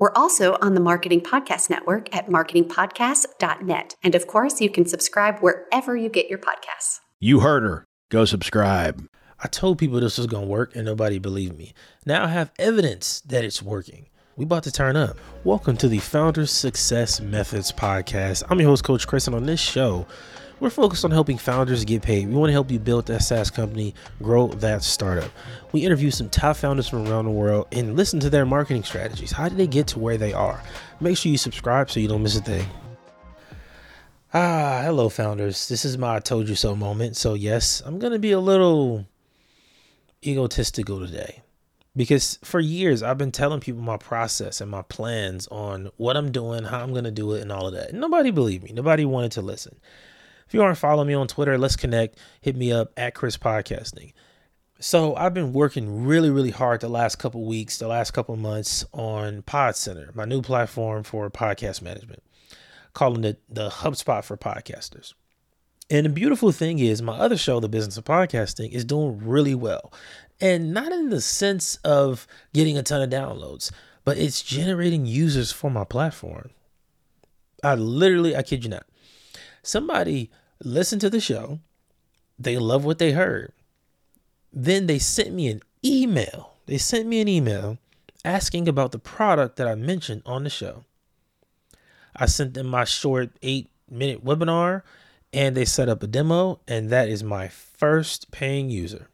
We're also on the Marketing Podcast Network at marketingpodcast.net. And of course, you can subscribe wherever you get your podcasts. You heard her. Go subscribe. I told people this was going to work and nobody believed me. Now I have evidence that it's working. We about to turn up. Welcome to the Founder Success Methods podcast. I'm your host, Coach Chris, and on this show, we're focused on helping founders get paid. We want to help you build that SaaS company, grow that startup. We interview some top founders from around the world and listen to their marketing strategies. How did they get to where they are? Make sure you subscribe so you don't miss a thing. Ah, hello, founders. This is my I told you so moment. So, yes, I'm going to be a little egotistical today because for years I've been telling people my process and my plans on what I'm doing, how I'm going to do it, and all of that. Nobody believed me. Nobody wanted to listen. If you aren't following me on Twitter, let's connect. Hit me up at Chris Podcasting. So I've been working really, really hard the last couple weeks, the last couple months on Pod Center, my new platform for podcast management, calling it the HubSpot for podcasters. And the beautiful thing is, my other show, The Business of Podcasting, is doing really well. And not in the sense of getting a ton of downloads, but it's generating users for my platform. I literally, I kid you not, somebody listened to the show, they love what they heard. Then they sent me an email. They sent me an email asking about the product that I mentioned on the show. I sent them my short eight minute webinar and they set up a demo, and that is my first paying user.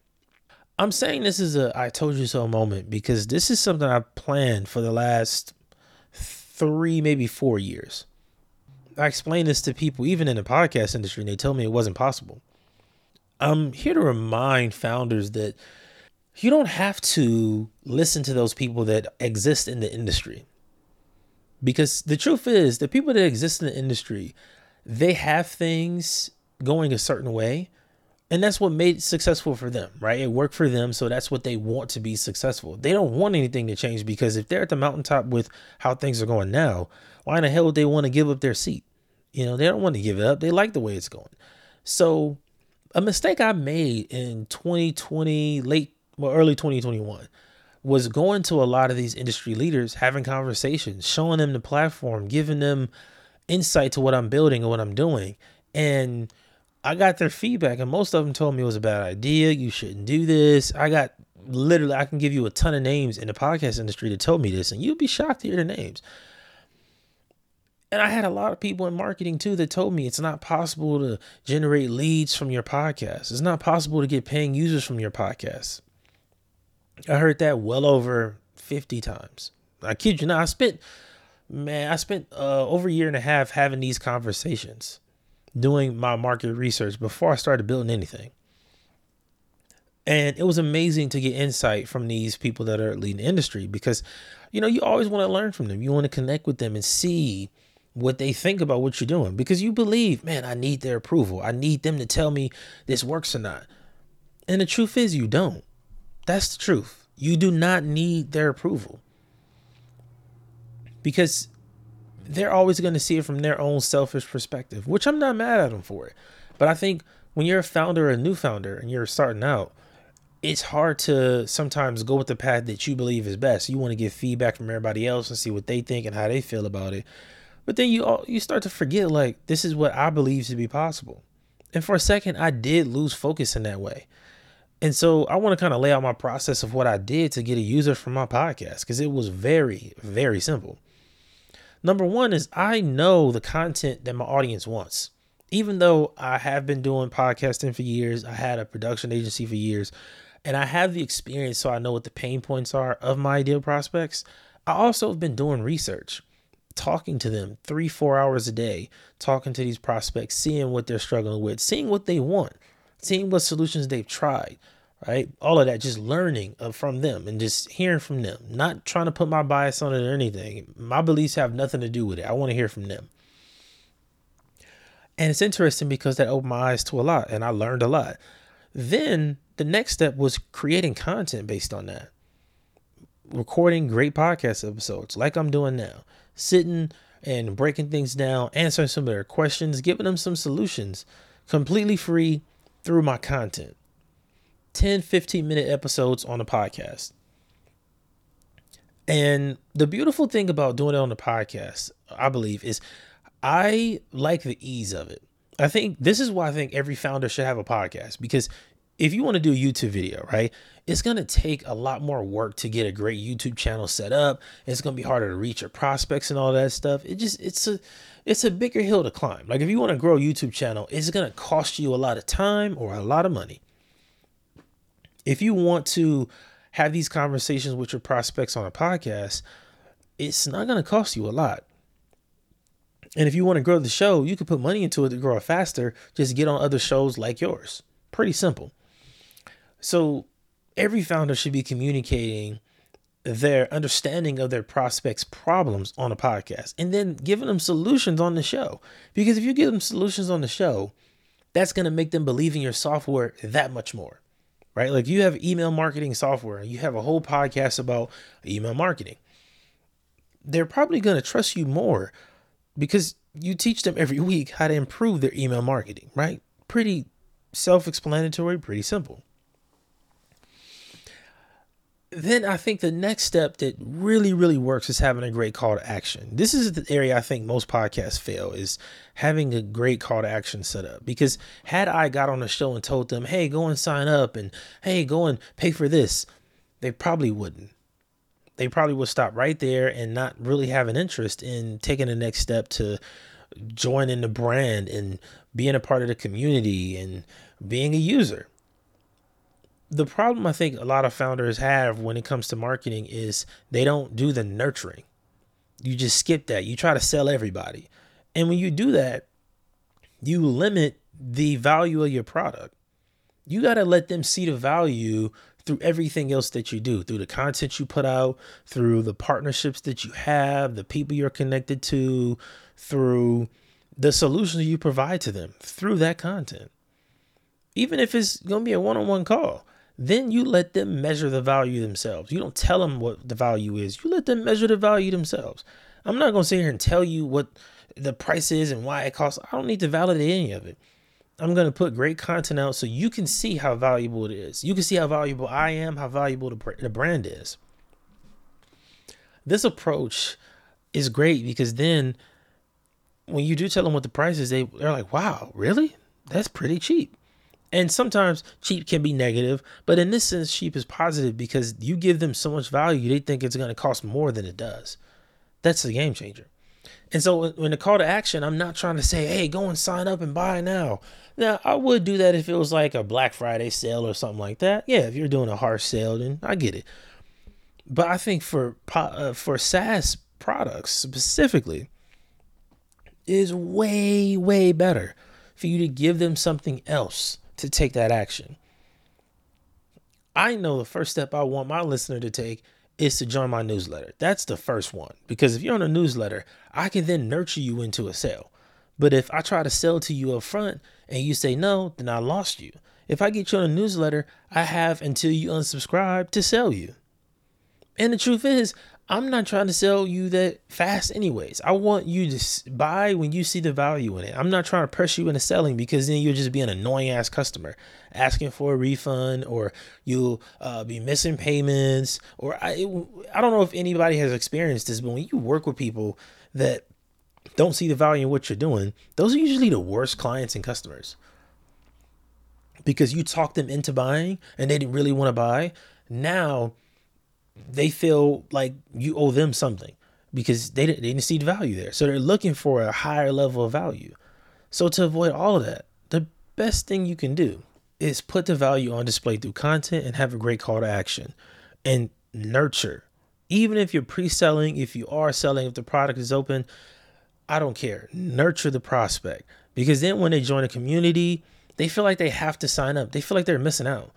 I'm saying this is a I told you so moment because this is something I've planned for the last three, maybe four years. I explain this to people, even in the podcast industry, and they tell me it wasn't possible. I'm here to remind founders that you don't have to listen to those people that exist in the industry. Because the truth is, the people that exist in the industry, they have things going a certain way. And that's what made successful for them, right? It worked for them. So that's what they want to be successful. They don't want anything to change because if they're at the mountaintop with how things are going now, why in the hell would they want to give up their seat? You know, they don't want to give it up. They like the way it's going. So, a mistake I made in 2020, late, well, early 2021, was going to a lot of these industry leaders, having conversations, showing them the platform, giving them insight to what I'm building and what I'm doing. And I got their feedback, and most of them told me it was a bad idea. You shouldn't do this. I got literally, I can give you a ton of names in the podcast industry that told me this, and you'd be shocked to hear the names. And I had a lot of people in marketing too that told me it's not possible to generate leads from your podcast. It's not possible to get paying users from your podcast. I heard that well over 50 times. I kid you not. I spent, man, I spent uh, over a year and a half having these conversations, doing my market research before I started building anything. And it was amazing to get insight from these people that are leading the industry because, you know, you always want to learn from them. You want to connect with them and see what they think about what you're doing because you believe, man, I need their approval. I need them to tell me this works or not. And the truth is, you don't. That's the truth. You do not need their approval because they're always going to see it from their own selfish perspective, which I'm not mad at them for it. But I think when you're a founder or a new founder and you're starting out, it's hard to sometimes go with the path that you believe is best. You want to get feedback from everybody else and see what they think and how they feel about it. But then you all, you start to forget like this is what I believe to be possible. And for a second, I did lose focus in that way. And so I want to kind of lay out my process of what I did to get a user from my podcast because it was very, very simple. Number one is I know the content that my audience wants. Even though I have been doing podcasting for years, I had a production agency for years, and I have the experience so I know what the pain points are of my ideal prospects. I also have been doing research talking to them three, four hours a day, talking to these prospects, seeing what they're struggling with, seeing what they want, seeing what solutions they've tried, right? All of that, just learning from them and just hearing from them, not trying to put my bias on it or anything. My beliefs have nothing to do with it. I want to hear from them. And it's interesting because that opened my eyes to a lot and I learned a lot. Then the next step was creating content based on that. Recording great podcast episodes like I'm doing now, sitting and breaking things down, answering some of their questions, giving them some solutions completely free through my content. 10, 15 minute episodes on the podcast. And the beautiful thing about doing it on the podcast, I believe, is I like the ease of it. I think this is why I think every founder should have a podcast because if you want to do a YouTube video, right, it's going to take a lot more work to get a great YouTube channel set up. It's going to be harder to reach your prospects and all that stuff. It just it's a it's a bigger hill to climb. Like if you want to grow a YouTube channel, it's going to cost you a lot of time or a lot of money if you want to have these conversations with your prospects on a podcast, it's not going to cost you a lot. And if you want to grow the show, you can put money into it to grow it faster. Just get on other shows like yours. Pretty simple. So every founder should be communicating their understanding of their prospects' problems on a podcast and then giving them solutions on the show. Because if you give them solutions on the show, that's going to make them believe in your software that much more right? Like you have email marketing software you have a whole podcast about email marketing. They're probably going to trust you more because you teach them every week how to improve their email marketing, right? Pretty self explanatory, pretty simple then I think the next step that really, really works is having a great call to action. This is the area I think most podcasts fail is having a great call to action set up. Because had I got on the show and told them, hey, go and sign up and hey, go and pay for this, they probably wouldn't. They probably would stop right there and not really have an interest in taking the next step to joining the brand and being a part of the community and being a user the problem I think a lot of founders have when it comes to marketing is they don't do the nurturing. You just skip that. You try to sell everybody. And when you do that, you limit the value of your product. You got to let them see the value through everything else that you do, through the content you put out, through the partnerships that you have, the people you're connected to, through the solutions you provide to them, through that content. Even if it's going to be a one on one call, then you let them measure the value themselves. You don't tell them what the value is. You let them measure the value themselves. I'm not going to sit here and tell you what the price is and why it costs. I don't need to validate any of it. I'm going to put great content out so you can see how valuable it is. You can see how valuable I am, how valuable the brand is. This approach is great because then when you do tell them what the price is, they, they're like, wow, really? That's pretty cheap. And sometimes cheap can be negative, but in this sense, cheap is positive because you give them so much value, they think it's going to cost more than it does. That's the game changer. And so when the call to action, I'm not trying to say, hey, go and sign up and buy now. Now, I would do that if it was like a Black Friday sale or something like that. Yeah, if you're doing a harsh sale, then I get it. But I think for uh, for SaaS products specifically, is way way better for you to give them something else to take that action. I know the first step I want my listener to take is to join my newsletter. That's the first one because if you're on a newsletter, I can then nurture you into a sale. But if I try to sell to you up front and you say no, then I lost you. If I get you on a newsletter, I have until you unsubscribe to sell you. And the truth is, I'm not trying to sell you that fast, anyways. I want you to buy when you see the value in it. I'm not trying to press you into selling because then you'll just be an annoying ass customer asking for a refund or you'll uh, be missing payments. Or I, I don't know if anybody has experienced this, but when you work with people that don't see the value in what you're doing, those are usually the worst clients and customers because you talk them into buying and they didn't really want to buy. Now, they feel like you owe them something because they didn't, they didn't see the value there. So they're looking for a higher level of value. So to avoid all of that, the best thing you can do is put the value on display through content and have a great call to action and nurture. Even if you're pre-selling, if you are selling, if the product is open, I don't care. Nurture the prospect because then when they join a community, they feel like they have to sign up. They feel like they're missing out.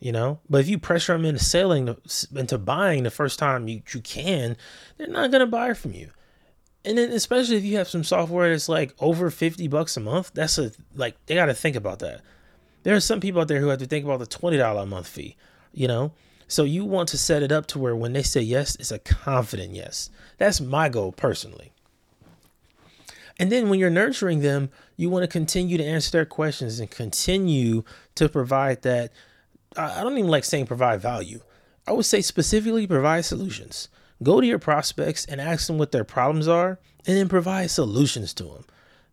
You know. But if you pressure them into selling, into buying the first time you, you can, they're not gonna buy from you. And then especially if you have some software that's like over 50 bucks a month, that's a like they got to think about that. There are some people out there who have to think about the $20 a month fee, you know? So you want to set it up to where when they say yes, it's a confident yes. That's my goal personally. And then when you're nurturing them, you want to continue to answer their questions and continue to provide that. I don't even like saying provide value. I would say specifically provide solutions. Go to your prospects and ask them what their problems are and then provide solutions to them.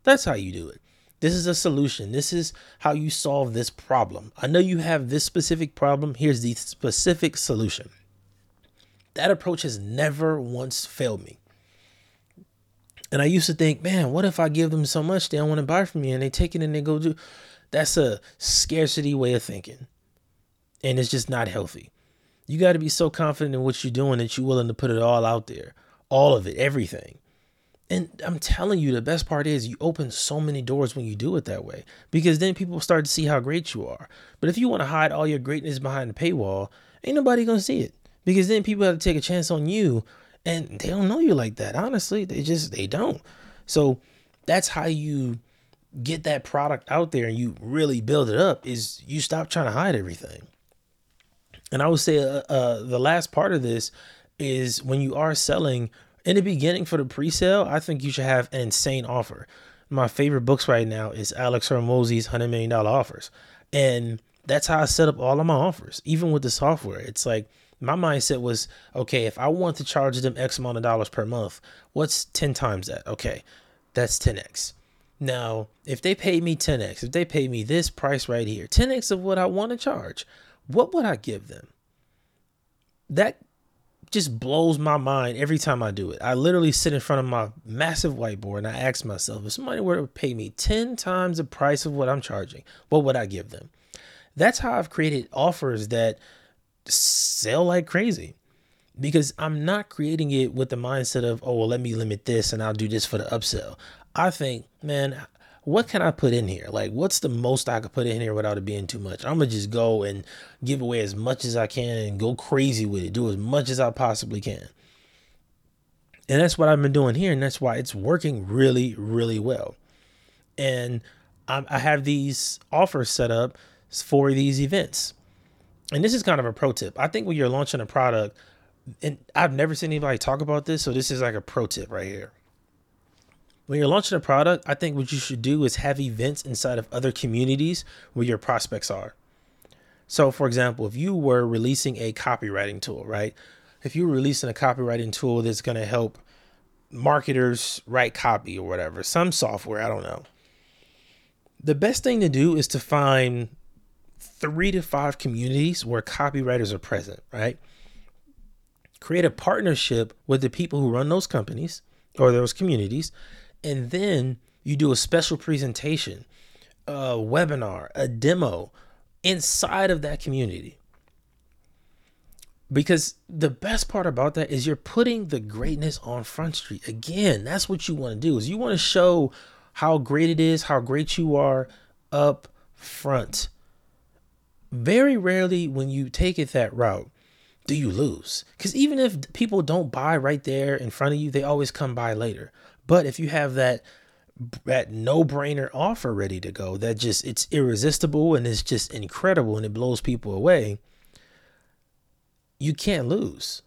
That's how you do it. This is a solution. This is how you solve this problem. I know you have this specific problem. Here's the specific solution. That approach has never once failed me. And I used to think, man, what if I give them so much they don't want to buy from me and they take it and they go do that's a scarcity way of thinking. And it's just not healthy. You got to be so confident in what you're doing that you're willing to put it all out there, all of it, everything. And I'm telling you, the best part is you open so many doors when you do it that way because then people start to see how great you are. But if you want to hide all your greatness behind the paywall, ain't nobody going to see it because then people have to take a chance on you and they don't know you like that. Honestly, they just, they don't. So that's how you get that product out there and you really build it up is you stop trying to hide everything. And I would say uh, uh, the last part of this is when you are selling in the beginning for the pre-sale, I think you should have an insane offer. My favorite books right now is Alex Hormozi's $100 million offers. And that's how I set up all of my offers, even with the software. It's like my mindset was okay, if I want to charge them X amount of dollars per month, what's 10 times that? Okay, that's 10x. Now, if they pay me 10x, if they pay me this price right here, 10x of what I want to charge, what would I give them? That just blows my mind every time I do it. I literally sit in front of my massive whiteboard and I ask myself, if somebody were to pay me 10 times the price of what I'm charging, what would I give them? That's how I've created offers that sell like crazy because I'm not creating it with the mindset of, oh, well, let me limit this and I'll do this for the upsell. I think, man, what can I put in here? Like, what's the most I could put in here without it being too much? I'm gonna just go and give away as much as I can and go crazy with it, do as much as I possibly can. And that's what I've been doing here, and that's why it's working really, really well. And I have these offers set up for these events. And this is kind of a pro tip. I think when you're launching a product, and I've never seen anybody talk about this, so this is like a pro tip right here when you're launching a product, I think what you should do is have events inside of other communities where your prospects are. So, for example, if you were releasing a copywriting tool, right? If you were releasing a copywriting tool that's going to help marketers write copy or whatever, some software, I don't know. The best thing to do is to find three to five communities where copywriters are present, right? Create a partnership with the people who run those companies or those communities and then you do a special presentation, a webinar, a demo inside of that community. Because the best part about that is you're putting the greatness on Front Street. Again, that's what you want to do is you want to show how great it is, how great you are up front. Very rarely when you take it that route, do you lose? Because even if people don't buy right there in front of you, they always come by later. But if you have that that no-brainer offer ready to go that just it's irresistible and it's just incredible and it blows people away, you can't lose.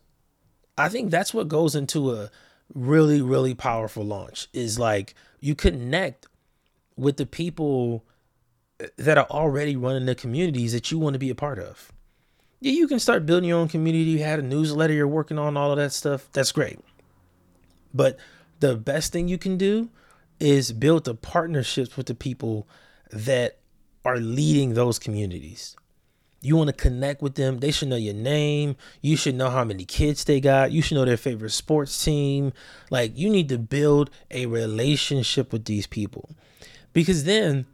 I think that's what goes into a really really powerful launch is like you connect with the people eh, that are already running the communities that you want to be a part of. Yeah, you can start building your own community. You had a newsletter you're working on, all of that stuff. That's great. But the best thing you can do is build the partnerships with the people that are leading those communities. You want to connect with them. They should know your name. You should know how many kids they got. You should know their favorite sports team. Like, you need to build a relationship with these people because then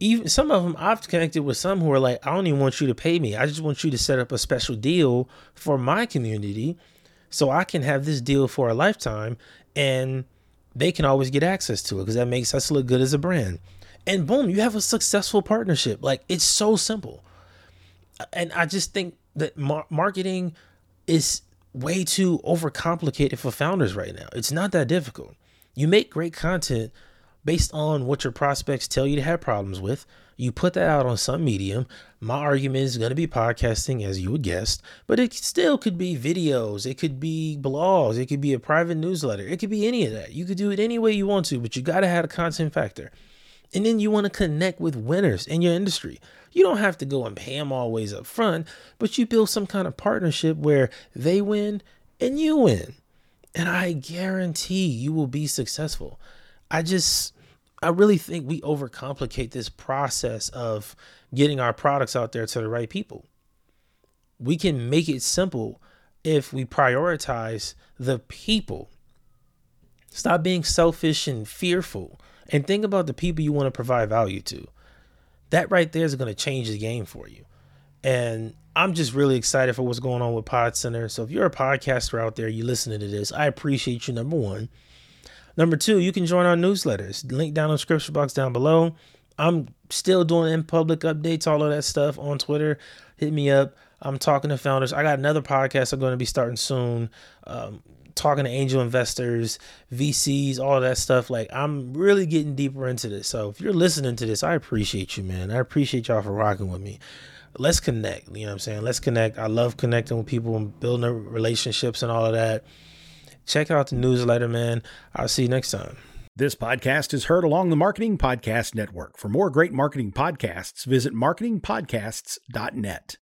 even some of them I've connected with some who are like, I don't even want you to pay me. I just want you to set up a special deal for my community so I can have this deal for a lifetime and they can always get access to it because that makes us look good as a brand. And boom, you have a successful partnership. Like it's so simple. And I just think that mar- marketing is way too overcomplicated for founders right now. It's not that difficult. You make great content based on what your prospects tell you to have problems with. You put that out on some medium. My argument is going to be podcasting, as you would guess, but it still could be videos, it could be blogs, it could be a private newsletter, it could be any of that. You could do it any way you want to, but you got to have a content factor. And then you want to connect with winners in your industry. You don't have to go and pay them always up front, but you build some kind of partnership where they win and you win. And I guarantee you will be successful. I just, I really think we overcomplicate this process of getting our products out there to the right people. We can make it simple if we prioritize the people. Stop being selfish and fearful and think about the people you want to provide value to. That right there is going to change the game for you. And I'm just really excited for what's going on with Pod Center. So if you're a podcaster out there, you listening to this, I appreciate you, number one. Number two, you can join our newsletters. Link down in the description box down below. I'm still doing in public updates, all of that stuff on Twitter. Hit me up. I'm talking to founders. I got another podcast I'm going to be starting soon. Um, talking to angel investors, VCs, all that stuff. Like I'm really getting deeper into this. So if you're listening to this, I appreciate you, man. I appreciate y'all for rocking with me. Let's connect. You know what I'm saying? Let's connect. I love connecting with people and building relationships and all of that. Check out the newsletter, man. I'll see you next time. This podcast is heard along the Marketing Podcast Network. For more great marketing podcasts, visit marketingpodcasts.net.